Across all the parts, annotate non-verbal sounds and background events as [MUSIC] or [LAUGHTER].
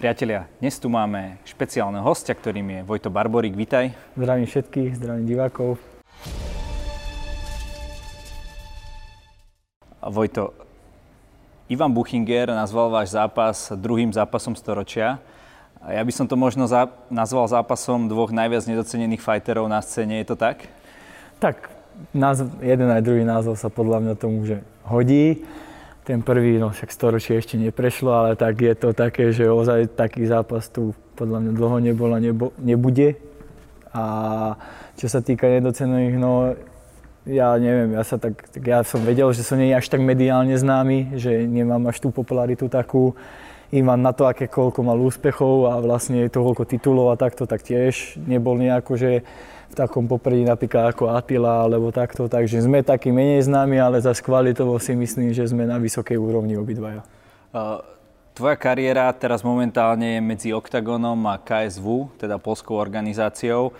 Priatelia, dnes tu máme špeciálneho hostia, ktorým je Vojto Barborík. Vítaj. Zdravím všetkých, zdravím divákov. Vojto, Ivan Buchinger nazval váš zápas druhým zápasom storočia. Ja by som to možno za- nazval zápasom dvoch najviac nedocenených fighterov na scéne, je to tak? Tak, názv, jeden aj druhý názov sa podľa mňa tomu že hodí ten prvý, no však storočie ešte neprešlo, ale tak je to také, že ozaj taký zápas tu podľa mňa dlho nebol a nebo, nebude. A čo sa týka nedocených, no ja neviem, ja, sa tak, tak ja som vedel, že som nie až tak mediálne známy, že nemám až tú popularitu takú. Ivan na to, aké koľko mal úspechov a vlastne toľko titulov a takto, tak tiež nebol nejako, že v takom popredí napríklad ako Attila alebo takto, takže sme takí menej známi, ale za kvalitovo si myslím, že sme na vysokej úrovni obidvaja. Tvoja kariéra teraz momentálne je medzi Octagonom a KSV, teda polskou organizáciou.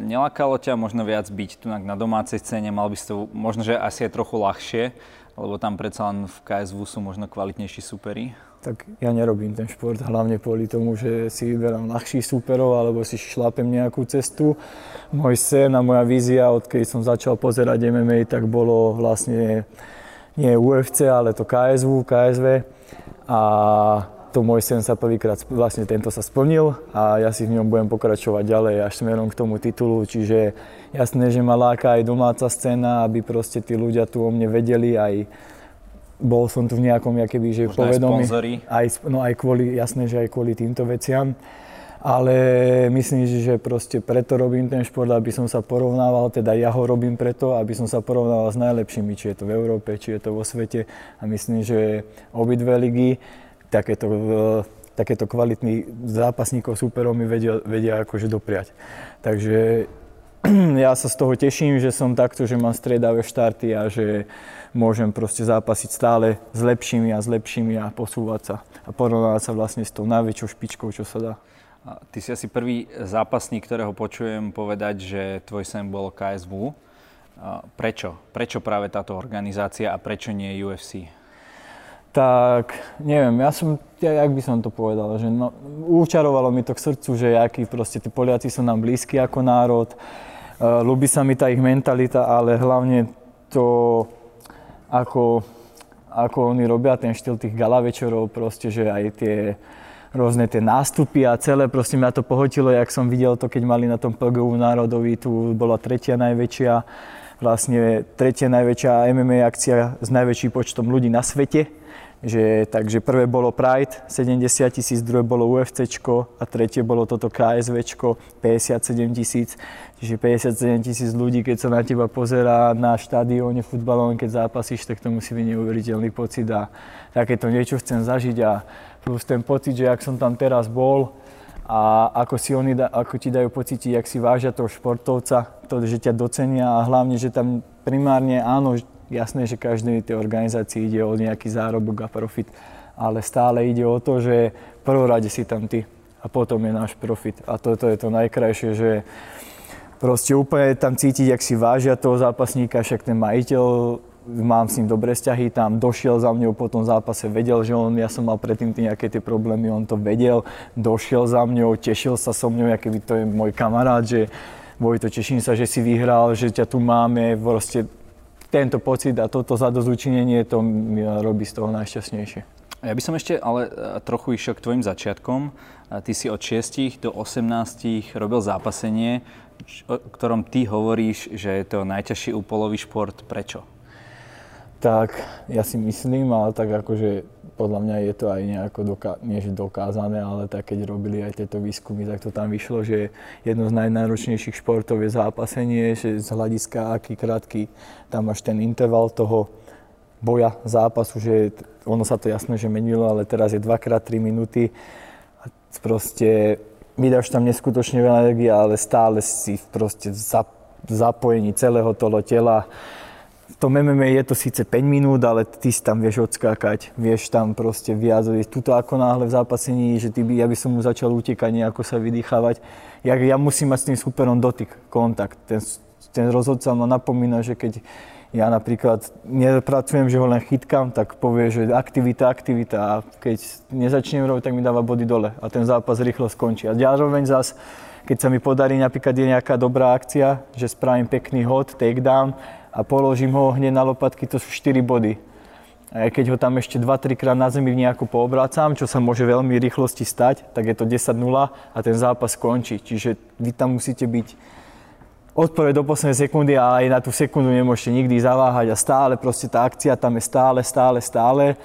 Nelakalo ťa možno viac byť tu na domácej scéne, mal by si to možno, že asi je trochu ľahšie, lebo tam predsa len v KSV sú možno kvalitnejší superi? Tak ja nerobím ten šport hlavne kvôli tomu, že si vyberám ľahších súperov alebo si šlapem nejakú cestu. Môj sen a moja vízia, odkedy som začal pozerať MMA, tak bolo vlastne nie UFC, ale to KSV, KSV. A to môj sen sa prvýkrát, vlastne tento sa splnil a ja si v ňom budem pokračovať ďalej až smerom k tomu titulu. Čiže jasné, že ma láka aj domáca scéna, aby proste tí ľudia tu o mne vedeli, aj bol som tu v nejakom, keby, že Možno povedomí. Aj, no aj kvôli, jasné, že aj kvôli týmto veciam. Ale myslím že proste preto robím ten šport, aby som sa porovnával, teda ja ho robím preto, aby som sa porovnával s najlepšími, či je to v Európe, či je to vo svete. A myslím, že obidve ligy, takéto, takéto kvalitní zápasníkov, súperov mi vedia, vedia akože dopriať. Takže [CLEARS THROAT] ja sa z toho teším, že som takto, že mám striedavé štarty a že môžem proste zápasiť stále s lepšími a s lepšími a posúvať sa a porovnávať sa vlastne s tou najväčšou špičkou, čo sa dá. Ty si asi prvý zápasník, ktorého počujem povedať, že tvoj sen bol KSV. Prečo? Prečo práve táto organizácia a prečo nie UFC? Tak, neviem, ja som, ja, jak by som to povedal, že no, učarovalo mi to k srdcu, že akí proste tí Poliaci sú nám blízki ako národ, uh, ľúbi sa mi tá ich mentalita, ale hlavne to, ako, ako oni robia ten štýl tých gala večerov, proste, že aj tie rôzne tie nástupy a celé, proste mňa to pohotilo, jak som videl to, keď mali na tom PGU národový, tu bola tretia najväčšia, vlastne tretia najväčšia MMA akcia s najväčším počtom ľudí na svete. Že, takže prvé bolo Pride, 70 tisíc, druhé bolo UFC a tretie bolo toto KSV, 57 tisíc. Čiže 57 tisíc ľudí, keď sa na teba pozerá na štadióne futbalovom, keď zápasíš, tak to musí byť neuveriteľný pocit a takéto niečo chcem zažiť a plus ten pocit, že ak som tam teraz bol a ako, si oni, ako ti dajú pocítiť, ak si vážia toho športovca, to, že ťa docenia a hlavne, že tam primárne áno, jasné, že každej tej organizácii ide o nejaký zárobok a profit, ale stále ide o to, že prvorade si tam ty a potom je náš profit. A toto je to najkrajšie, že proste úplne tam cítiť, jak si vážia toho zápasníka, však ten majiteľ, mám s ním dobré vzťahy, tam došiel za mňou po tom zápase, vedel, že on, ja som mal predtým nejaké tie problémy, on to vedel, došiel za mňou, tešil sa so mňou, aký to je môj kamarát, že Vojto, teším sa, že si vyhral, že ťa tu máme, proste tento pocit a toto zadozučinenie to robí z toho najšťastnejšie. Ja by som ešte ale e, trochu išiel k tvojim začiatkom. Ty si od 6 do 18 robil zápasenie o ktorom ty hovoríš, že je to najťažší úpolový šport. Prečo? Tak ja si myslím, ale tak akože podľa mňa je to aj nejako, doká- nie že dokázané, ale tak keď robili aj tieto výskumy, tak to tam vyšlo, že jedno z najnáročnejších športov je zápasenie, že z hľadiska aký krátky tam máš ten interval toho boja, zápasu, že ono sa to jasné, že menilo, ale teraz je 2x3 minúty a proste vydáš tam neskutočne veľa energie, ale stále si proste v zapojení celého toho tela. V tom MMA je to síce 5 minút, ale ty si tam vieš odskákať, vieš tam proste viac. Tuto ako náhle v zápasení, že ty by, ja by som mu začal utekať, nejako sa vydýchavať. Ja, ja musím mať s tým superom dotyk, kontakt. Ten, ten rozhodca ma napomína, že keď Ja napríklad nepracujem, že ho len chytkam, tak povie, že aktivita, aktivita a keď nezačnem robiť, tak mi dáva body dole a ten zápas rýchlo skončí. A zároveň zas, keď sa mi podarí napríklad je nejaká dobrá akcia, že spravím pekný hod, takedown a položím ho hneď na lopatky, to sú 4 body. A keď ho tam ešte 2-3 krát na zemi nejako poobrácam, čo sa môže veľmi rýchlosti stať, tak je to 10-0 a ten zápas skončí. Čiže vy tam musíte byť odpoveď do poslednej sekundy a aj na tú sekundu nemôžete nikdy zaváhať a stále proste tá akcia tam je stále, stále, stále.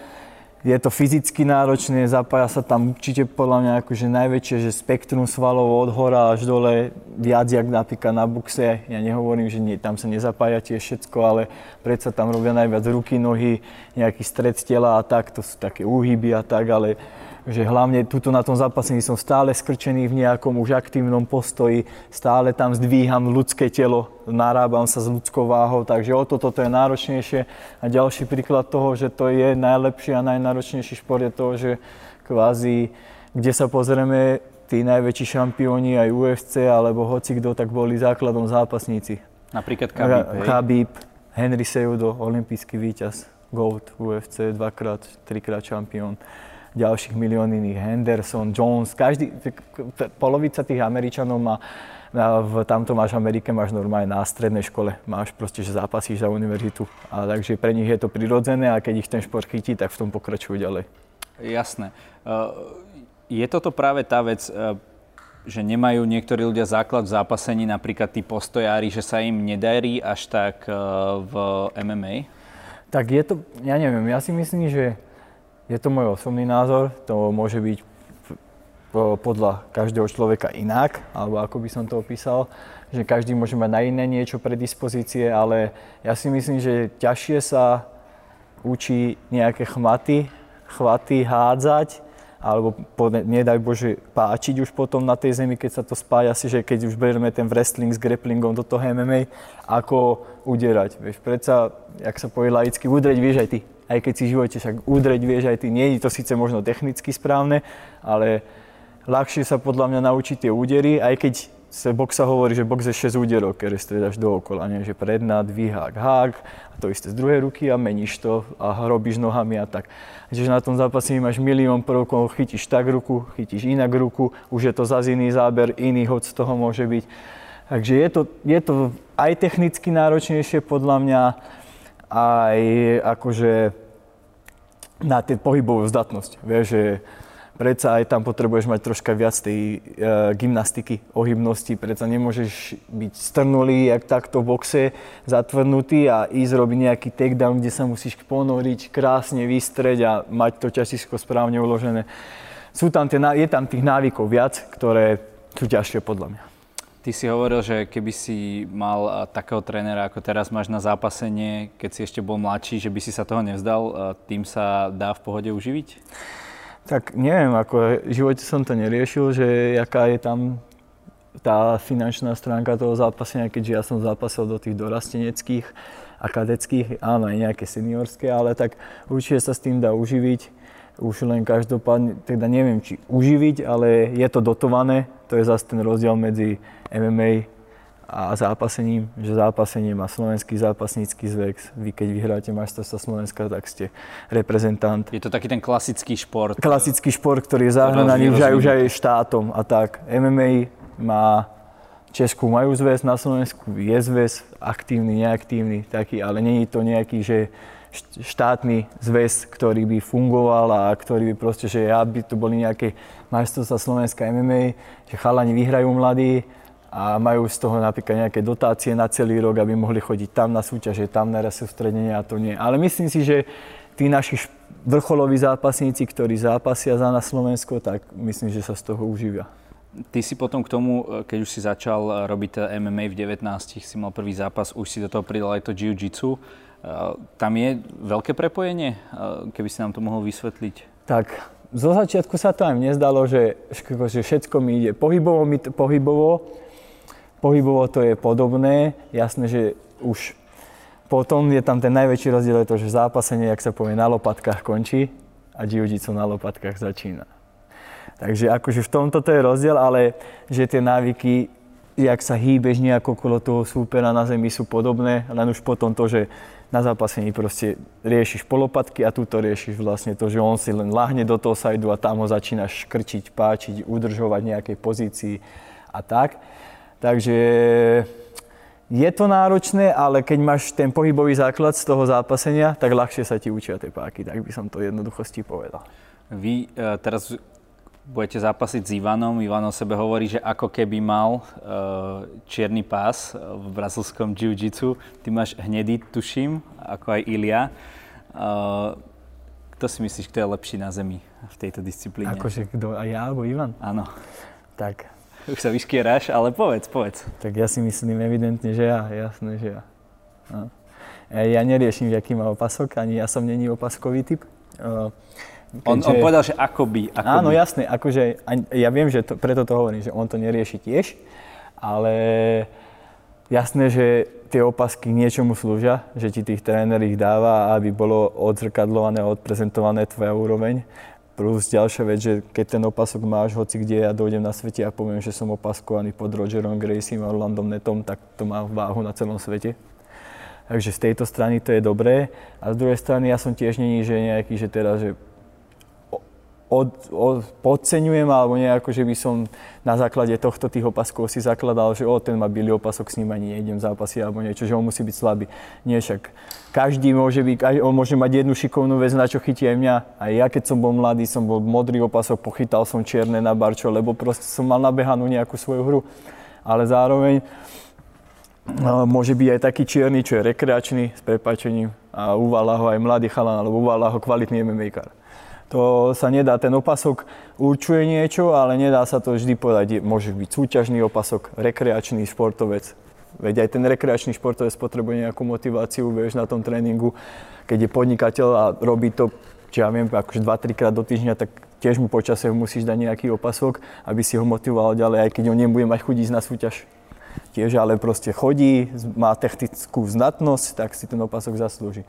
Je to fyzicky náročné, zapája sa tam určite podľa mňa akože najväčšie, že spektrum svalov od hora až dole, viac jak napríklad na buxe. Ja nehovorím, že nie, tam sa nezapája tiež všetko, ale predsa tam robia najviac ruky, nohy, nejaký stred tela a tak, to sú také úhyby a tak, ale že hlavne tuto na tom zápasení som stále skrčený v nejakom už aktívnom postoji, stále tam zdvíham ľudské telo, narábam sa s ľudskou váhou, takže o toto to je náročnejšie. A ďalší príklad toho, že to je najlepší a najnáročnejší šport je to, že kvázi, kde sa pozrieme, tí najväčší šampióni aj UFC alebo hoci kto, tak boli základom zápasníci. Napríklad Khabib, Khabib Henry Seudo, olimpijský víťaz, GOAT, UFC, dvakrát, trikrát šampión ďalších milión iných, Henderson, Jones, každý, polovica tých Američanov má v tamto máš Amerike, máš normálne na strednej škole, máš proste, že zápasíš za univerzitu. A takže pre nich je to prirodzené a keď ich ten šport chytí, tak v tom pokračujú ďalej. Jasné. Je toto práve tá vec, že nemajú niektorí ľudia základ v zápasení, napríklad tí postojári, že sa im nedarí až tak v MMA? Tak je to, ja neviem, ja si myslím, že je to môj osobný názor, to môže byť podľa každého človeka inak, alebo ako by som to opísal, že každý môže mať na iné niečo predispozície, ale ja si myslím, že ťažšie sa učí nejaké chmaty, chvaty hádzať, alebo po, nedaj Bože páčiť už potom na tej zemi, keď sa to spája si, že keď už berieme ten wrestling s grapplingom do toho MMA, ako udierať. Vieš, predsa, jak sa povie laicky, udreť vieš aj ty aj keď si v živote však udreť vieš aj ty, nie je to síce možno technicky správne, ale ľahšie sa podľa mňa naučiť tie údery, aj keď sa boxa hovorí, že box je 6 úderov, ktoré striedaš dookola, nie? že predná, dvíhák, hák, a to isté z druhej ruky a meníš to a robíš nohami a tak. Čiže na tom zápase máš milión prvkov, chytíš tak ruku, chytíš inak ruku, už je to zase iný záber, iný hod z toho môže byť. Takže je to, je to aj technicky náročnejšie podľa mňa, aj akože na tie pohybovú zdatnosť. Vieš, že predsa aj tam potrebuješ mať troška viac tej e, gymnastiky, ohybnosti. Predsa nemôžeš byť strnulý, jak takto v boxe, zatvrdnutý a ísť robiť nejaký takedown, kde sa musíš ponoriť, krásne vystreť a mať to ťažisko správne uložené. Sú tam tie, je tam tých návykov viac, ktoré sú ťažšie podľa mňa. Ty si hovoril, že keby si mal takého trénera, ako teraz máš na zápasenie, keď si ešte bol mladší, že by si sa toho nevzdal, tým sa dá v pohode uživiť? Tak neviem, ako v živote som to neriešil, že aká je tam tá finančná stránka toho zápasenia, keďže ja som zápasil do tých dorasteneckých a kadeckých, áno, aj nejaké seniorské, ale tak určite sa s tým dá uživiť už len každopádne, teda neviem, či uživiť, ale je to dotované. To je zase ten rozdiel medzi MMA a zápasením, že zápasenie má slovenský zápasnícky zväz. Vy keď vyhráte majstrovstvo Slovenska, tak ste reprezentant. Je to taký ten klasický šport. Klasický šport, ktorý je zahraný už aj, už aj štátom a tak. MMA má Česku majú zväz, na Slovensku je zväz, aktívny, neaktívny, taký, ale není to nejaký, že štátny zväz, ktorý by fungoval a ktorý by proste, že ja by to boli nejaké majstrovstvá Slovenska MMA, že chalani vyhrajú mladí a majú z toho napríklad nejaké dotácie na celý rok, aby mohli chodiť tam na súťaže, tam na raz sústredenie a to nie. Ale myslím si, že tí naši vrcholoví zápasníci, ktorí zápasia za na Slovensko, tak myslím, že sa z toho uživia. Ty si potom k tomu, keď už si začal robiť MMA v 19, si mal prvý zápas, už si do toho pridal aj to jiu-jitsu. Tam je veľké prepojenie, keby si nám to mohol vysvetliť? Tak zo začiatku sa to aj mne zdalo, že, že všetko mi ide pohybovo, mi pohybovo, pohybovo to je podobné. Jasné, že už potom je tam ten najväčší rozdiel, je to, že zápasenie, jak sa povie, na lopatkách končí a jiu na lopatkách začína. Takže akože v tomto to je rozdiel, ale že tie návyky jak sa hýbeš nejako okolo toho súpera na zemi sú podobné, len už potom to, že na zápasení proste riešiš polopatky a tu to riešiš vlastne to, že on si len lahne do toho sajdu a tam ho začínaš škrčiť, páčiť, udržovať nejakej pozícii a tak. Takže je to náročné, ale keď máš ten pohybový základ z toho zápasenia, tak ľahšie sa ti učia tie páky, tak by som to jednoduchosti povedal. Vy uh, teraz budete zápasiť s Ivanom. Ivan o sebe hovorí, že ako keby mal uh, čierny pás v brazilskom jiu-jitsu. Ty máš hnedý, tuším, ako aj Ilia. Uh, kto si myslíš, kto je lepší na zemi v tejto disciplíne? Akože kto, a ja alebo Ivan? Áno. Tak. Už sa vyškieráš, ale povedz, povedz. Tak ja si myslím evidentne, že ja, jasné, že ja. No. Ja neriešim, aký má opasok, ani ja som není opaskový typ. Uh, on, on povedal, že akoby. akoby. Áno, jasné, akože ja viem, že to, preto to hovorím, že on to nerieši tiež, ale jasné, že tie opasky niečomu slúžia, že ti tých tréner ich dáva, aby bolo odzrkadlované odprezentované tvoja úroveň. Plus ďalšia vec, že keď ten opasok máš, hoci kde ja dojdem na svete a poviem, že som opaskovaný pod Rogerom Graciem a Orlandom Netom, tak to má váhu na celom svete. Takže z tejto strany to je dobré. A z druhej strany ja som tiež není, že nejaký, že teraz, že od, od, podceňujem alebo nejako, že by som na základe tohto tých opaskov si zakladal, že o, ten má bilý opasok, s ním ani nejdem zápasy alebo niečo, že on musí byť slabý. Nie však. Každý môže byť, on môže mať jednu šikovnú vec, na čo chytí aj mňa. Aj ja, keď som bol mladý, som bol modrý opasok, pochytal som čierne na barčo, lebo proste som mal nabehanú nejakú svoju hru. Ale zároveň no, môže byť aj taký čierny, čo je rekreačný, s prepačením a uvala ho aj mladý chalan, alebo uvala ho kvalitný MMA to sa nedá, ten opasok určuje niečo, ale nedá sa to vždy povedať. Môže byť súťažný opasok, rekreačný športovec. Veď aj ten rekreačný športovec potrebuje nejakú motiváciu, vieš, na tom tréningu. Keď je podnikateľ a robí to, či ja viem, akože 2-3 krát do týždňa, tak tiež mu počasie musíš dať nejaký opasok, aby si ho motivoval ďalej, aj keď on nebude mať chuť ísť na súťaž. Tiež ale proste chodí, má technickú znatnosť, tak si ten opasok zaslúži.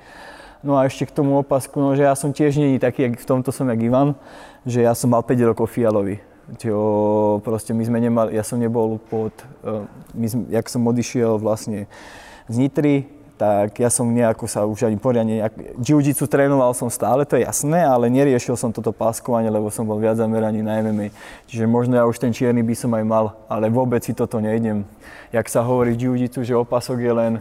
No a ešte k tomu opasku, no, že ja som tiež nie taký, v tomto som jak Ivan, že ja som mal 5 rokov fialový. Čo proste my sme nemali, ja som nebol pod, uh, my sme, jak som odišiel vlastne z Nitry, tak ja som nejako sa už ani poriadne, jiu-jitsu trénoval som stále, to je jasné, ale neriešil som toto páskovanie, lebo som bol viac zameraný na MMA. Čiže možno ja už ten čierny by som aj mal, ale vôbec si toto nejdem. Jak sa hovorí v jiu-jitsu, že opasok je len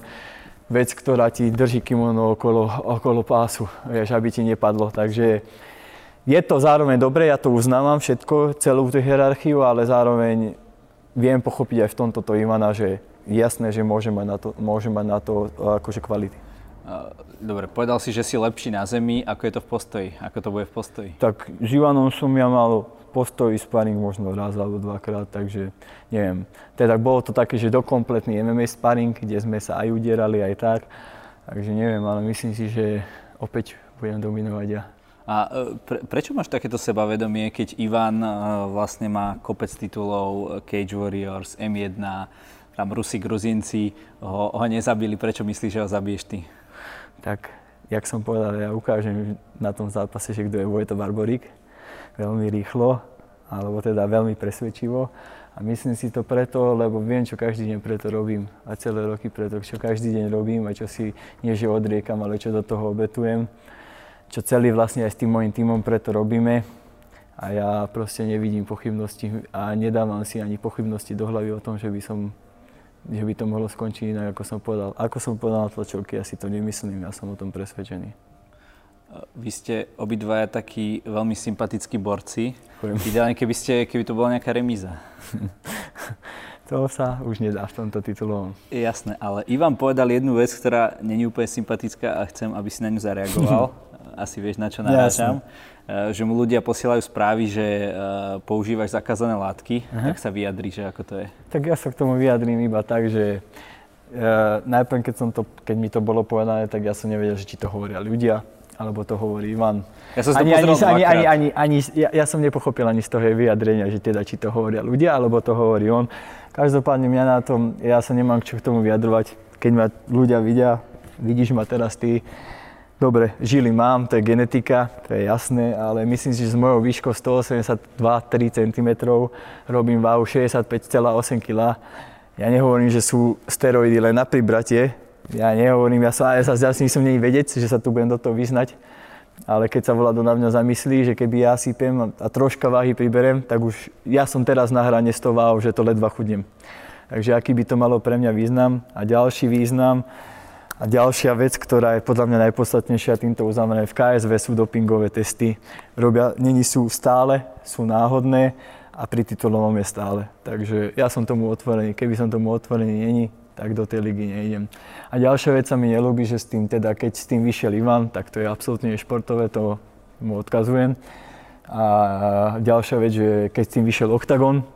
vec, ktorá ti drží kimono okolo, okolo pásu, vieš, aby ti nepadlo. Takže je to zároveň dobré, ja to uznávam všetko, celú tú hierarchiu, ale zároveň viem pochopiť aj v tomto to Ivana, že jasné, že môže mať na to, môže mať na to akože kvality. Dobre, povedal si, že si lepší na zemi. Ako je to v postoji? Ako to bude v postoji? Tak s Ivanom som ja mal postoj sparring možno raz alebo dvakrát, takže neviem. Teda bolo to také, že dokompletný MMA sparring, kde sme sa aj udierali, aj tak. Takže neviem, ale myslím si, že opäť budem dominovať ja. A e, pre, prečo máš takéto sebavedomie, keď Ivan e, vlastne má kopec titulov e, Cage Warriors, M1, tam Rusi, Gruzinci ho, ho nezabili, prečo myslíš, že ho zabiješ ty? Tak, jak som povedal, ja ukážem na tom zápase, že kto je Vojto Barborík veľmi rýchlo, alebo teda veľmi presvedčivo. A myslím si to preto, lebo viem, čo každý deň preto robím. A celé roky preto, čo každý deň robím a čo si nie že odriekam, ale čo do toho obetujem. Čo celý vlastne aj s tým môjim týmom preto robíme. A ja proste nevidím pochybnosti a nedávam si ani pochybnosti do hlavy o tom, že by som že by to mohlo skončiť inak, ako som povedal. Ako som povedal na tlačovke, ja si to nemyslím, ja som o tom presvedčený. Vy ste obidvaja takí veľmi sympatickí borci. Ideálne, keby, ste, keby to bola nejaká remíza. [LAUGHS] to sa už nedá v tomto titulovom. Jasné, ale Ivan povedal jednu vec, ktorá není úplne sympatická a chcem, aby si na ňu zareagoval. [LAUGHS] Asi vieš, na čo narážam. Eh, že mu ľudia posielajú správy, že eh, používaš zakázané látky, Aha. tak sa vyjadri, že ako to je. Tak ja sa k tomu vyjadrím iba tak, že uh, najprv, keď, som to, keď mi to bolo povedané, tak ja som nevedel, že či to hovoria ľudia, alebo to hovorí Ivan. Ja som ani, ani, ani, ani, ani, ani, ja, ja som nepochopil ani z toho vyjadrenia, že teda či to hovoria ľudia, alebo to hovorí on. Každopádne mňa na tom, ja sa nemám čo k tomu vyjadrovať. Keď ma ľudia vidia, vidíš ma teraz ty, dobre, žily mám, to je genetika, to je jasné, ale myslím si, že s mojou výškou 182-3 cm robím váhu 65,8 kg Ja nehovorím, že sú steroidy len na pribratie. Ja nehovorím, ja sa, ja sa ja si myslím, nie vedec, že sa tu budem do toho vyznať. Ale keď sa Vlado na mňa zamyslí, že keby ja sypem a troška váhy priberem, tak už ja som teraz na hrane z toho váhu, že to ledva chudnem. Takže aký by to malo pre mňa význam. A ďalší význam, a ďalšia vec, ktorá je podľa mňa najpodstatnejšia týmto uzavrené v KSV sú dopingové testy. Robia, není sú stále, sú náhodné a pri titulovom je stále. Takže ja som tomu otvorený. Keby som tomu otvorený není, tak do tej ligy neidem. A ďalšia vec sa mi nelúbi, že s tým, teda, keď s tým vyšiel Ivan, tak to je absolútne športové, to mu odkazujem. A ďalšia vec, že keď s tým vyšiel Octagon,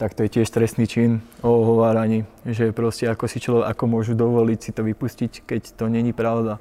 tak to je tiež trestný čin o ohováraní, že proste ako si človek, ako môžu dovoliť si to vypustiť, keď to není pravda.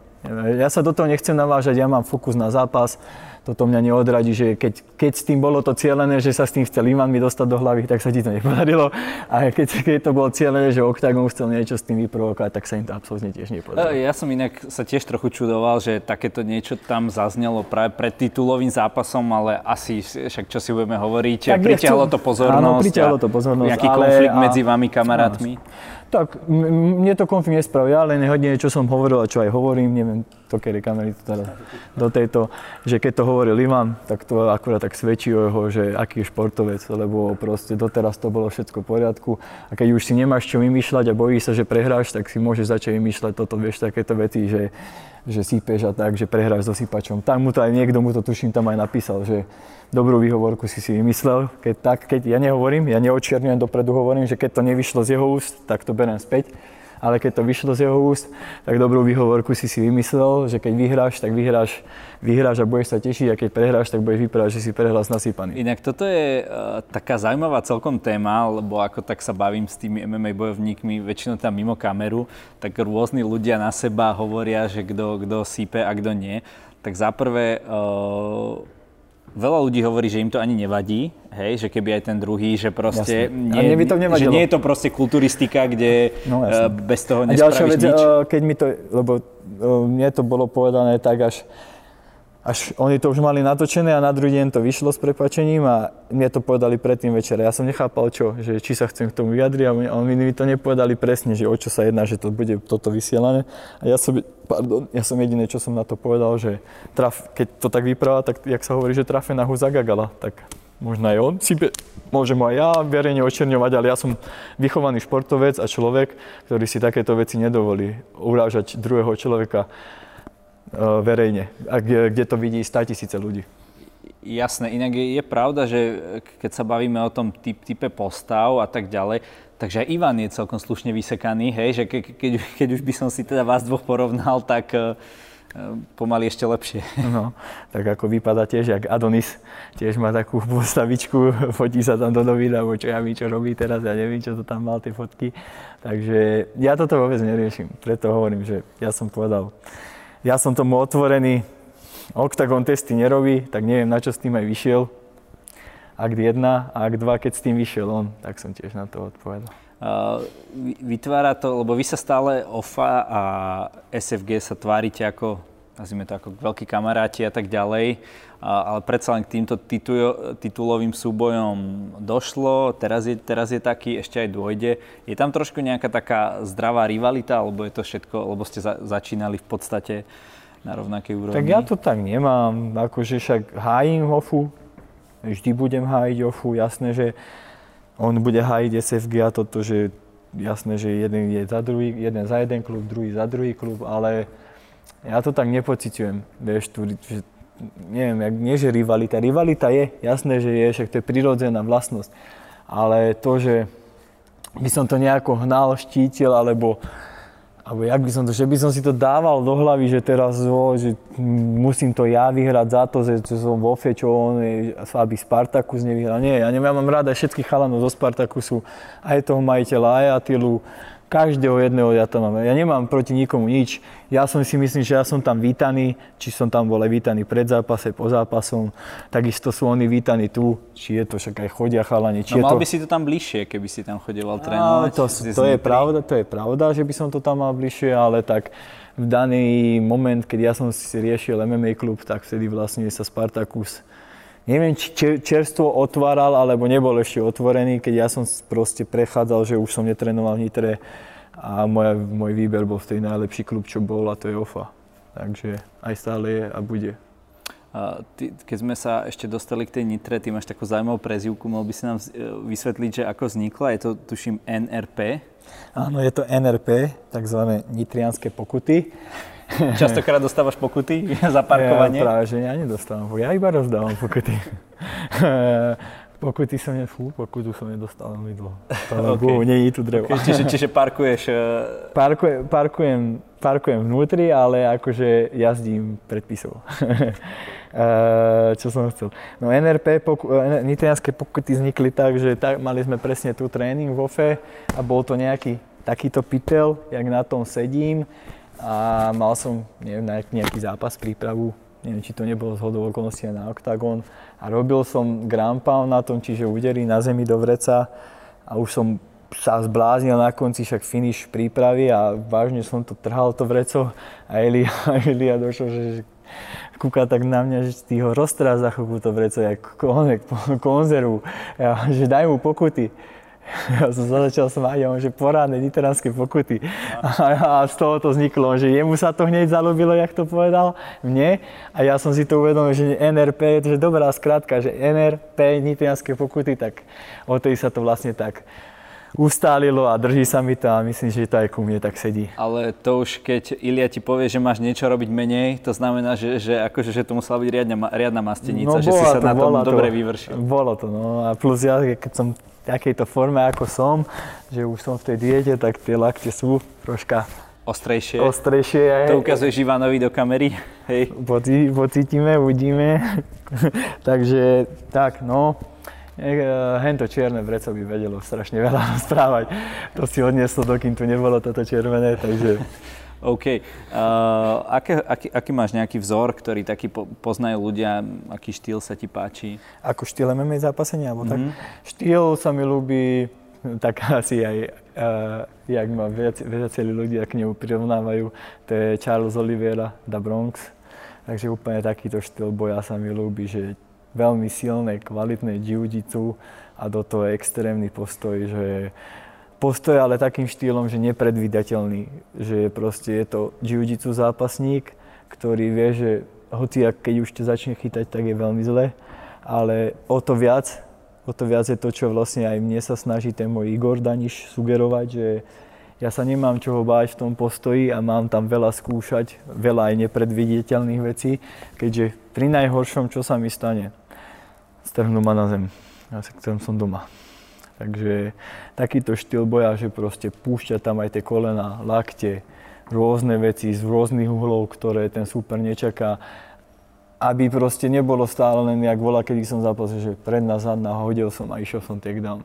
Ja sa do toho nechcem navážať, ja mám fokus na zápas, toto mňa neodradí, že keď, keď s tým bolo to cieľené, že sa s tým chcel Ivan mi dostať do hlavy, tak sa ti to nepodarilo. A keď, keď to bolo cieľené, že Octagon chcel niečo s tým vyprovokovať, tak sa im to absolútne tiež nepodarilo. Ja som inak sa tiež trochu čudoval, že takéto niečo tam zaznelo práve pred titulovým zápasom, ale asi však čo si budeme hovoriť, tak pritiahlo to pozornosť. Áno, pritiahlo to pozornosť. Nejaký ale, konflikt a... medzi vami kamarátmi. Áno. Tak, mne to konflikt nespravil, ja len hodne, čo som hovoril a čo aj hovorím, neviem, to kedy kamery to teda do tejto, že keď to hovoril Ivan, tak to akurát tak svedčí o jeho, že aký je športovec, lebo proste doteraz to bolo všetko v poriadku a keď už si nemáš čo vymýšľať a bojíš sa, že prehráš, tak si môžeš začať vymýšľať toto, vieš, takéto veci, že že sypeš a tak, že prehráš so sypačom. Tak mu to aj niekto mu to tuším tam aj napísal, že dobrú výhovorku si si vymyslel. Keď tak, keď ja nehovorím, ja neočierňujem dopredu, hovorím, že keď to nevyšlo z jeho úst, tak to berem späť ale keď to vyšlo z jeho úst, tak dobrú výhovorku si si vymyslel, že keď vyhráš, tak vyhráš, vyhráš a budeš sa tešiť a keď prehráš, tak budeš vyprávať, že si prehral s nasypaný. Inak toto je uh, taká zaujímavá celkom téma, lebo ako tak sa bavím s tými MMA bojovníkmi, väčšinou tam mimo kameru, tak rôzni ľudia na seba hovoria, že kto sípe a kto nie. Tak za prvé, uh, veľa ľudí hovorí, že im to ani nevadí, hej, že keby aj ten druhý, že proste nie, by to že nie je to proste kulturistika, kde no, uh, bez toho nespravíš A ďalšia vec, nič. Uh, keď mi to, lebo uh, mne to bolo povedané tak až až oni to už mali natočené a na druhý deň to vyšlo s prepačením a mne to povedali predtým večer. Ja som nechápal čo, že či sa chcem k tomu vyjadriť a oni mi to nepovedali presne, že o čo sa jedná, že to bude toto vysielané. A ja som, pardon, ja som jediné, čo som na to povedal, že traf, keď to tak vypráva, tak jak sa hovorí, že na zagagala, tak možno aj on si môžem aj ja verejne očerňovať, ale ja som vychovaný športovec a človek, ktorý si takéto veci nedovolí urážať druhého človeka verejne, a kde, kde to vidí 100 tisíce ľudí. Jasné, inak je, je pravda, že keď sa bavíme o tom typ, type postav a tak ďalej, takže aj Ivan je celkom slušne vysekaný, hej, že ke, keď, keď už by som si teda vás dvoch porovnal, tak uh, pomaly ešte lepšie. No, tak ako vypadá tiež, jak Adonis tiež má takú postavičku, fotí sa tam do novín, alebo čo ja vím, čo robí teraz, ja neviem, čo to tam mal, tie fotky. Takže ja toto vôbec neriešim, preto hovorím, že ja som povedal, ja som tomu otvorený. Octagon testy nerobí, tak neviem, na čo s tým aj vyšiel. Akt 1 a akt 2, keď s tým vyšiel on, tak som tiež na to odpovedal. Uh, vytvára to, lebo vy sa stále OFA a SFG sa tvárite ako, nazvime to ako veľkí kamaráti a tak ďalej, ale predsa len k týmto titul, titulovým súbojom došlo, teraz je, teraz je taký, ešte aj dôjde. Je tam trošku nejaká taká zdravá rivalita, alebo je to všetko, lebo ste za, začínali v podstate na rovnakej úrovni? Tak ja to tak nemám, akože však hájim Hofu, vždy budem hájiť Hofu, jasné, že on bude hájiť SFG a toto, že jasné, že jeden je za druhý, jeden za jeden klub, druhý za druhý klub, ale ja to tak nepociťujem, vieš, tu, že, neviem, jak, nie že rivalita, rivalita je, jasné, že je, však to je prirodzená vlastnosť, ale to, že by som to nejako hnal, štítil, alebo alebo jak by som to, že by som si to dával do hlavy, že teraz, o, že musím to ja vyhrať za to, že, že som vo čo on je, aby Spartakus nevyhral. Nie, ja, neviem, ja mám rád aj všetkých chalanov zo Spartakusu, aj toho majiteľa, aj Atilu, každého jedného ja tam mám. Ja nemám proti nikomu nič. Ja som si myslím, že ja som tam vítaný, či som tam bol aj vítaný pred zápase, po zápasom. Takisto sú oni vítaní tu, či je to však aj chodia chalani. Či no mal to... by si to tam bližšie, keby si tam chodieval trénovať. to, to, je pravda, to je pravda, že by som to tam mal bližšie, ale tak v daný moment, keď ja som si riešil MMA klub, tak vtedy vlastne sa Spartakus neviem, či čerstvo otváral, alebo nebol ešte otvorený, keď ja som proste prechádzal, že už som netrenoval v Nitre a moja, môj výber bol v tej najlepší klub, čo bol a to je OFA. Takže aj stále je a bude. A ty, keď sme sa ešte dostali k tej Nitre, ty máš takú zaujímavú prezivku, mal by si nám e, vysvetliť, že ako vznikla, je to tuším NRP? Áno, je to NRP, takzvané nitrianské pokuty. [LAUGHS] Častokrát dostávaš pokuty [LAUGHS] za parkovanie? Ja práve, že ja nedostávam, ja iba rozdávam pokuty. [LAUGHS] pokuty som ne, fú, pokutu som nedostal veľmi dlho. Okay. Nie je tu drevo. Okay, čiže, čiže parkuješ... Uh... Parkuje, parkujem, parkujem vnútri, ale akože jazdím predpisov. Uh, čo som chcel. No NRP, poku, nitrianské pokuty vznikli tak, že tak, mali sme presne tu tréning vo FE a bol to nejaký takýto pytel, jak na tom sedím a mal som neviem, nejaký zápas, prípravu, neviem, či to nebolo z hodou okolností na OKTAGON. A robil som ground pound na tom, čiže údery na zemi do vreca. A už som sa zbláznil na konci, však finish prípravy a vážne som to trhal to vreco. A [LAUGHS] Elia, Elia došlo, že, že kúka tak na mňa, že ty ho roztrás za chvíľku to vreco, jak konzervu, ja, že daj mu pokuty. [LAUGHS] Ja som začal smáť a on, že porádne niteránske pokuty. A, a z toho to vzniklo, že jemu sa to hneď zalúbilo, jak to povedal, mne. A ja som si to uvedomil, že NRP, to je dobrá skratka, že NRP, niteránske pokuty, tak o sa to vlastne tak ustálilo a drží sa mi to a myslím, že to aj ku mne tak sedí. Ale to už keď Ilia ti povie, že máš niečo robiť menej, to znamená, že, že, akože, že to musela byť riadna, riadna mastenica, no, že si sa to, na tom dobre vyvršil. Bolo to, no a plus ja, keď som takejto forme, ako som, že už som v tej diete, tak tie lakte sú troška ostrejšie. Ostrejšie. To ukazuje Živanovi do kamery. Hej. Pocí, pocítime, uvidíme. [LAUGHS] Takže tak, no. E, hento čierne vreco by vedelo strašne veľa [LAUGHS] rozprávať. To si odnieslo, dokým tu nebolo toto červené, takže [LAUGHS] OK. Uh, aké, aký, aký máš nejaký vzor, ktorý taký po, poznajú ľudia, aký štýl sa ti páči? Ako štýl MMA zápasenia, alebo mm-hmm. tak? Mhm. Štýl sa mi ľúbi, tak [LAUGHS] asi aj, uh, jak ma viac, viacerí ľudia k nemu prirovnávajú, to je Charles Oliveira, The Bronx. Takže úplne takýto štýl boja sa mi ľúbi, že veľmi silné, kvalitné jiu a do toho extrémny postoj, že postoj, ale takým štýlom, že nepredvídateľný. Že proste je to jiu zápasník, ktorý vie, že hoci keď už ťa začne chytať, tak je veľmi zle, ale o to viac, o to viac je to, čo vlastne aj mne sa snaží ten môj Igor Daniš sugerovať, že ja sa nemám čoho báť v tom postoji a mám tam veľa skúšať, veľa aj nepredviditeľných vecí, keďže pri najhoršom, čo sa mi stane, strhnú ma na zem. Ja sa chcem som doma. Takže takýto štýl boja, že proste púšťa tam aj tie kolena, lakte, rôzne veci z rôznych uhlov, ktoré ten super nečaká. Aby proste nebolo stále len, jak bola, kedy som zápasil, že predná, zadná, hodil som a išiel som takedown.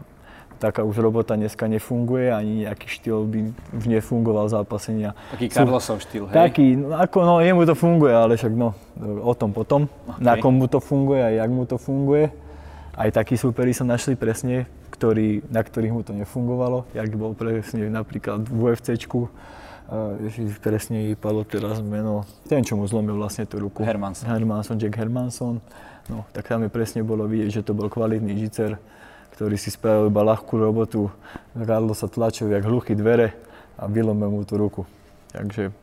Taká už robota dneska nefunguje, ani nejaký štýl by nefungoval zápasenia. Taký Carlosov štýl, hej? Taký, no, ako, no jemu to funguje, ale však no, o tom potom, okay. na komu to funguje a jak mu to funguje. Aj takí superi sa našli presne ktorý, na ktorých mu to nefungovalo, jak bol presne napríklad v UFCčku, uh, presne palo teraz meno, ten, čo mu zlomil vlastne tú ruku. Hermanson. Hermanson, Jack Hermanson. No, tak tam je presne bolo vidieť, že to bol kvalitný žicer, ktorý si spravil iba ľahkú robotu. Karlo sa tlačil jak hluchý dvere a vylomil mu tú ruku. Takže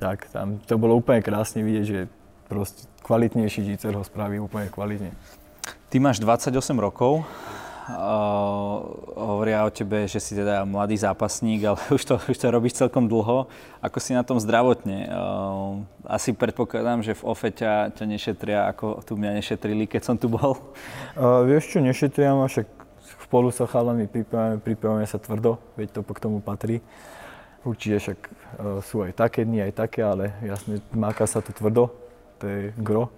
tak, tam to bolo úplne krásne vidieť, že proste kvalitnejší žicer ho spraví úplne kvalitne. Ty máš 28 rokov, hovoria o tebe, že si teda mladý zápasník, ale [LAUGHS] už to, už to robíš celkom dlho. Ako si na tom zdravotne? asi predpokladám, že v OFE ťa, ťa nešetria, ako tu mňa nešetrili, keď som tu bol. Uh, vieš čo, nešetria ma, však spolu sa chalami pripravujeme, pripravujeme sa tvrdo, veď to k tomu patrí. Určite však uh, sú aj také dni, aj také, ale jasne, máka sa to tvrdo, to je gro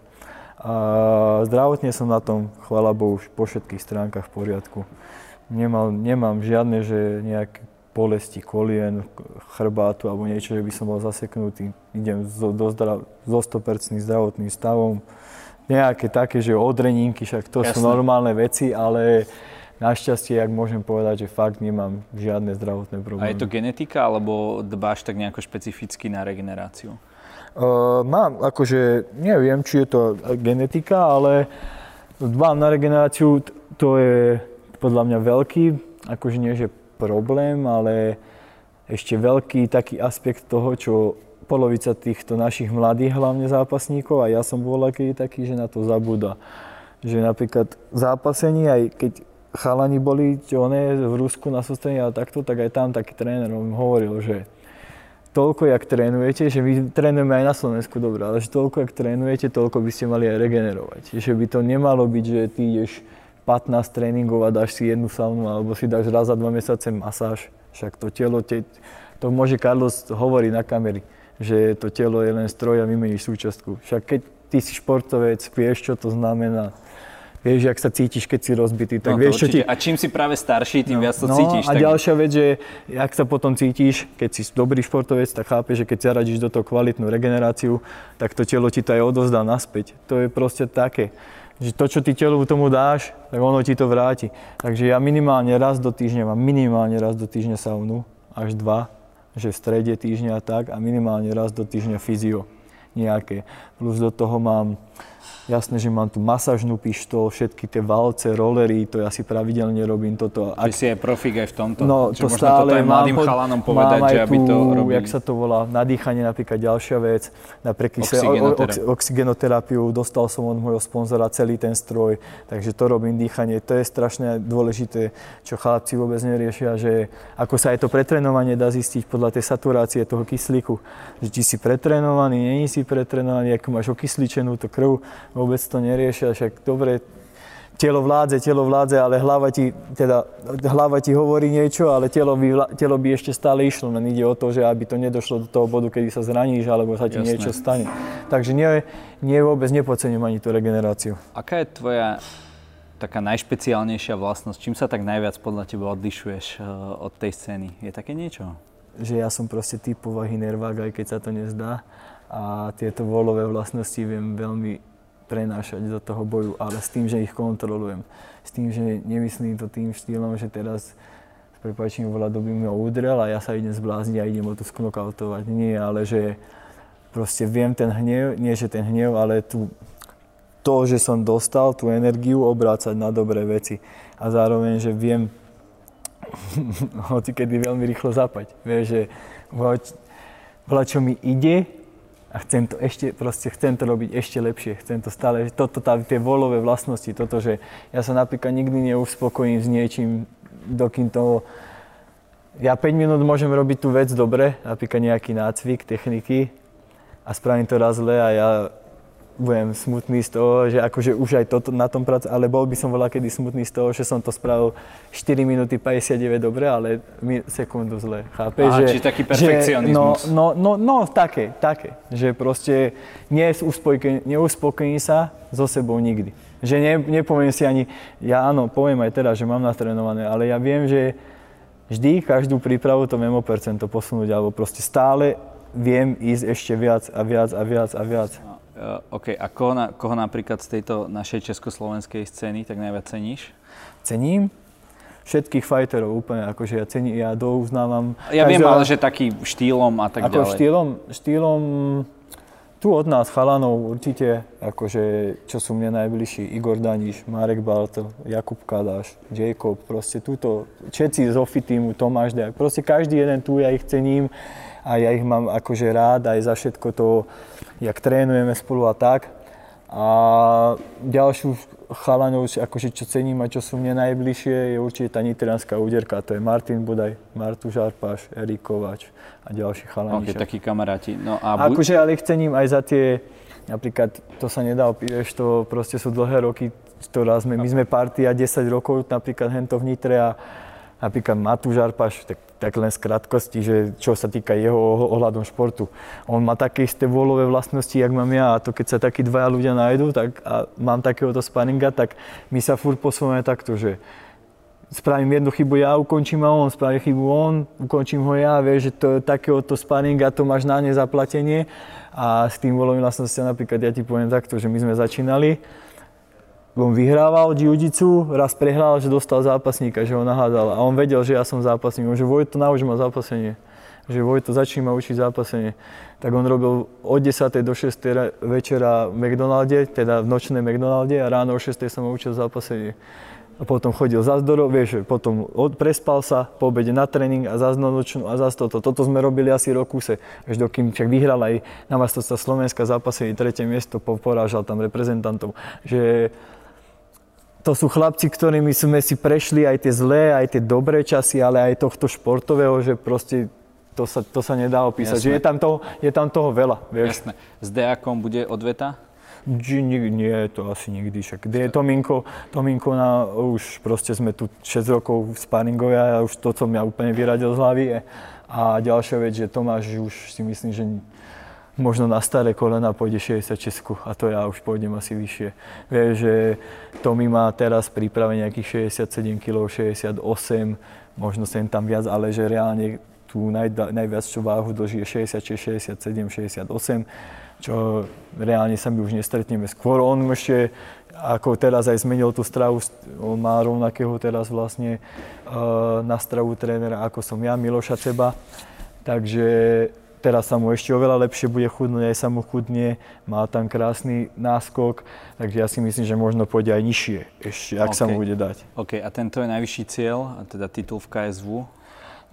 a zdravotne som na tom, chvála Bohu, po všetkých stránkach v poriadku. Nemal, nemám žiadne, že nejaké bolesti kolien, chrbátu alebo niečo, že by som bol zaseknutý. Idem so, do zdrav, so 100% zdravotným stavom. Nejaké také, že odreninky, však to Jasne. sú normálne veci, ale našťastie, ak môžem povedať, že fakt nemám žiadne zdravotné problémy. A je to genetika, alebo dbáš tak nejako špecificky na regeneráciu? Uh, mám, akože, neviem, či je to genetika, ale Dbám na regeneráciu, to je podľa mňa veľký, akože nie že problém, ale ešte veľký taký aspekt toho, čo polovica týchto našich mladých hlavne zápasníkov, a ja som bol aký taký, že na to zabúda. Že napríklad zápasení, aj keď chalani boli čo ne, v Rusku na sústredení a takto, tak aj tam taký tréner hovoril, že toľko, jak trénujete, že my trénujeme aj na Slovensku dobre, ale že toľko, jak trénujete, toľko by ste mali aj regenerovať. Že by to nemalo byť, že ty ideš 15 tréningov a dáš si jednu saunu alebo si dáš raz za dva mesiace masáž. Však to telo, te, to môže Carlos hovoriť na kamery, že to telo je len stroj a vymeníš súčiastku. Však keď ty si športovec, vieš, čo to znamená vieš, jak sa cítiš, keď si rozbitý, tak no, vieš, čo ti... A čím si práve starší, tým no, viac to no, cítiš. a tak... ďalšia vec, že jak sa potom cítiš, keď si dobrý športovec, tak chápeš, že keď zaradíš do toho kvalitnú regeneráciu, tak to telo ti to aj odozdá naspäť. To je proste také že to, čo ty telu tomu dáš, tak ono ti to vráti. Takže ja minimálne raz do týždňa mám minimálne raz do týždňa saunu, až dva, že v strede týždňa tak a minimálne raz do týždňa fyzio nejaké. Plus do toho mám Jasné, že mám tu masážnu pištol, všetky tie valce, rollery, to ja si pravidelne robím toto. Ak... Ty si aj profik aj v tomto. No, to stále toto aj mladým mám, chalanom povedať, mám že aby to robili. jak sa to volá, nadýchanie napríklad ďalšia vec. Napríklad oxygenoterapiu. oxygenoterapiu. Dostal som od môjho sponzora celý ten stroj, takže to robím dýchanie. To je strašne dôležité, čo chlapci vôbec neriešia, že ako sa aj to pretrénovanie dá zistiť podľa tej saturácie toho kyslíku. Že či si pretrénovaný, není si pretrénovaný, ako máš okysličenú tú krv, vôbec to neriešia, však dobre, telo vládze, telo vládze, ale hlava ti, teda, hlava ti hovorí niečo, ale telo by, telo by ešte stále išlo, len ide o to, že aby to nedošlo do toho bodu, kedy sa zraníš, alebo sa ti Jasné. niečo stane. Takže nie, nie vôbec nepodcením ani tú regeneráciu. Aká je tvoja taká najšpeciálnejšia vlastnosť? Čím sa tak najviac podľa teba odlišuješ uh, od tej scény? Je také niečo? Že ja som proste typ povahy nervák, aj keď sa to nezdá. A tieto volové vlastnosti viem veľmi prenášať do toho boju, ale s tým, že ich kontrolujem. S tým, že nemyslím to tým štýlom, že teraz s prepáčením volá doby mi ho udrel a ja sa idem zblázniť a idem ho tu sknokautovať. Nie, ale že proste viem ten hnev, nie že ten hnev, ale tu, to, že som dostal tú energiu obrácať na dobré veci. A zároveň, že viem [LAUGHS] hoci kedy veľmi rýchlo zapať. Vieš, že voľa, čo mi ide, a chcem to ešte, proste chcem to robiť ešte lepšie, chcem to stále, toto, tá, tie volové vlastnosti, toto, že ja sa napríklad nikdy neuspokojím s niečím, dokým to, ja 5 minút môžem robiť tú vec dobre, napríklad nejaký nácvik, techniky a spravím to raz zle a ja budem smutný z toho, že akože už aj toto na tom pracujem, ale bol by som veľa kedy smutný z toho, že som to spravil 4 minúty 59 dobre, ale sekundu zle. Chápeš? Aha, že, čiže taký perfekcionizmus. Že, no, no, no, no, také, také. Že proste neuspokojím sa so sebou nikdy. Že ne, nepoviem si ani, ja áno, poviem aj teraz, že mám natrénované, ale ja viem, že vždy každú prípravu to viem o percento posunúť, alebo proste stále viem ísť ešte viac a viac a viac a viac. Uh, OK, a koho, na, koho napríklad z tejto našej československej scény tak najviac ceníš? Cením všetkých fighterov úplne, akože ja cením, ja douznávam... Ja viem, ale že taký štýlom a tak ako ďalej. štýlom, štýlom, tu od nás chalanov určite, akože čo sú mne najbližší, Igor Daniš, Marek Balto, Jakub Kadáš, Jacob, proste túto, všetci z Ofi týmu, Tomáš Dejak, proste každý jeden tu, ja ich cením a ja ich mám akože rád aj za všetko to, jak trénujeme spolu a tak. A ďalšiu chalaňov, akože čo cením a čo sú mne najbližšie, je určite tá nitrianská úderka. To je Martin Budaj, Martu Žarpáš, Erik Kovač a ďalší chalani. Ok, takí kamaráti. No a bu- akože ale ich cením aj za tie, napríklad to sa nedá opíš, to proste sú dlhé roky, ktorá sme, my sme partia 10 rokov, napríklad hento v Nitre a napríklad Matú Žarpáš, tak tak len z krátkosti, že čo sa týka jeho ohľadom športu. On má také isté volové vlastnosti, jak mám ja a to keď sa takí dvaja ľudia nájdú tak, a mám takéhoto sparinga, tak my sa furt posúvame takto, že spravím jednu chybu ja, ukončím a on, spraví chybu on, ukončím ho ja, vieš, že to je takéhoto sparinga, to máš na nezaplatenie a s tým volovým vlastnostiam napríklad ja ti poviem takto, že my sme začínali, on vyhrával jiu raz prehral, že dostal zápasníka, že ho nahádal. A on vedel, že ja som zápasník. On že Vojto, nauč ma zápasenie. že Vojto začína učiť zápasenie. Tak on robil od 10. do 6. večera v McDonalde, teda v nočnej McDonalde a ráno o 6. som učil zápasenie. A potom chodil za zdoro, vieš, potom od, prespal sa, po obede na tréning a zase nočnú a zase toto. Toto sme robili asi rok kuse, až dokým však vyhral aj na majstrovstvá Slovenska zápasení tretie miesto, porážal tam reprezentantov. Že to sú chlapci, ktorými sme si prešli aj tie zlé, aj tie dobré časy, ale aj tohto športového, že proste to sa, to sa nedá opísať. Že je tam, toho, je tam toho veľa. Vieš. Jasné. S Deakom bude odveta? Nie, nie, to asi nikdy. Však kde je Tominko, Tominko na, už proste sme tu 6 rokov sparingovia a už to, co mňa úplne vyradil z hlavy. Je. A ďalšia vec, že Tomáš už si myslím, že možno na staré kolena pôjde 66 a to ja už pôjdem asi vyššie. Vieš, že Tomi má teraz príprave nejakých 67 kg, 68, možno sem tam viac, ale že reálne tú naj, najviac čo váhu dlží je 66, 67, 68 čo reálne sa my už nestretneme. Skôr on ešte, ako teraz aj zmenil tú stravu, on má rovnakého teraz vlastne uh, na stravu trénera, ako som ja, Miloša Ceba. Takže teraz sa mu ešte oveľa lepšie bude chudnúť, aj sa mu chudne, má tam krásny náskok, takže ja si myslím, že možno pôjde aj nižšie, ešte, ak okay. sa mu bude dať. OK, a tento je najvyšší cieľ, a teda titul v KSV?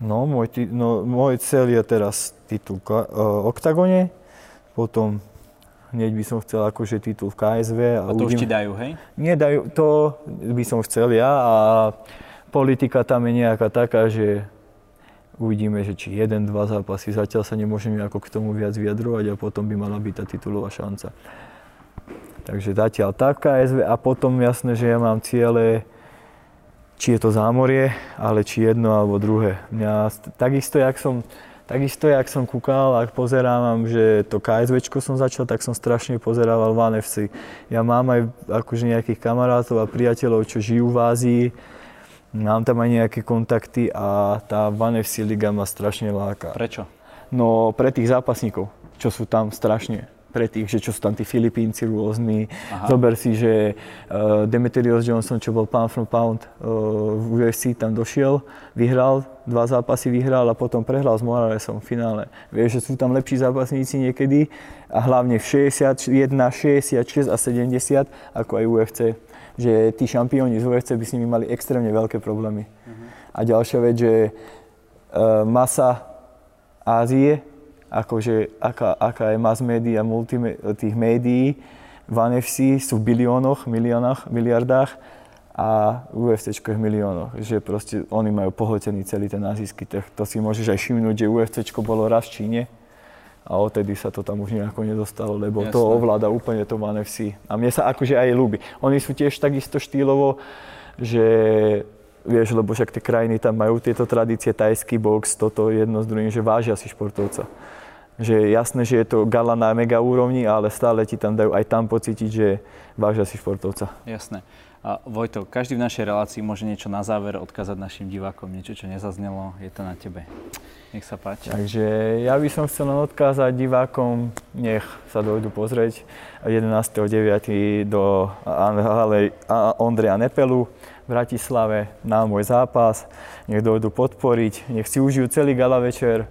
No, môj, no, môj cieľ je teraz titul v uh, oktagone, potom hneď by som chcel akože titul v KSV. A, a to uvidím. už ti dajú, hej? Nie dajú, to by som chcel ja a politika tam je nejaká taká, že uvidíme, že či jeden, dva zápasy, zatiaľ sa nemôžeme ako k tomu viac vyjadrovať a potom by mala byť tá titulová šanca. Takže zatiaľ tak KSV a potom jasné, že ja mám ciele, či je to zámorie, ale či jedno alebo druhé. Mňa takisto, jak som Takisto, jak som kúkal a pozerávam, že to KSV som začal, tak som strašne pozerával v NFC. Ja mám aj akože nejakých kamarátov a priateľov, čo žijú v Ázii, mám tam aj nejaké kontakty a tá One FC liga ma strašne láka. Prečo? No pre tých zápasníkov, čo sú tam strašne pre tých, že čo sú tam tí Filipínci rôzni. Aha. Zober si, že uh, Demetrius Johnson, čo bol pound from pound uh, v UFC, tam došiel, vyhral, dva zápasy vyhral a potom prehral s Moralesom v finále. Vieš, že sú tam lepší zápasníci niekedy a hlavne v 61, 66 a 70 ako aj UFC. Že tí šampióni z UFC by s nimi mali extrémne veľké problémy. Uh-huh. A ďalšia vec, že uh, masa Ázie akože aká, aká je mass media multime, tých médií v NFC sú v biliónoch, miliónach, miliardách a UFC je v miliónoch. Že proste oni majú pohltený celý ten azijský trh. To si môžeš aj všimnúť, že UFC bolo raz v Číne a odtedy sa to tam už nejako nedostalo, lebo Jasne. to ovláda úplne to NFC. A mne sa akože aj ľúbi. Oni sú tiež takisto štýlovo, že vieš, lebo však tie krajiny tam majú tieto tradície, tajský box, toto jedno z druhým, že vážia si športovca že jasné, že je to gala na mega úrovni, ale stále ti tam dajú aj tam pocítiť, že vážia si športovca. Jasné. A Vojto, každý v našej relácii môže niečo na záver odkázať našim divákom, niečo, čo nezaznelo, je to na tebe. Nech sa páči. Takže ja by som chcel len odkázať divákom, nech sa dojdu pozrieť 11.9. do Ondreja Nepelu v Bratislave na môj zápas. Nech dojdu podporiť, nech si užijú celý gala večer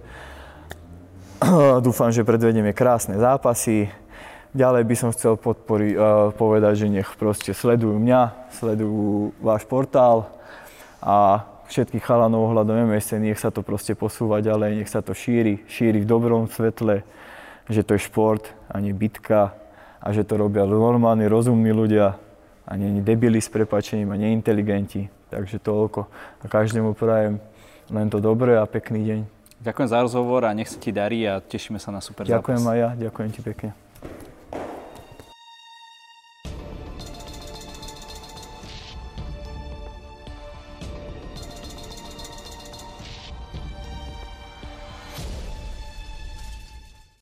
[CLEARS THROAT] Dúfam, že predvedieme krásne zápasy. Ďalej by som chcel podpori, uh, povedať, že nech proste sledujú mňa, sledujú váš portál a všetkých chalanov ohľadom MSC, nech sa to proste posúva ďalej, nech sa to šíri, šíri v dobrom svetle, že to je šport a nie bitka a že to robia normálni, rozumní ľudia a nie debili s prepačením a neinteligenti. Takže toľko. A každému prajem len to dobré a pekný deň. Ďakujem za rozhovor a nech sa ti darí a tešíme sa na super Ďakujem zápas. aj ja, ďakujem ti pekne.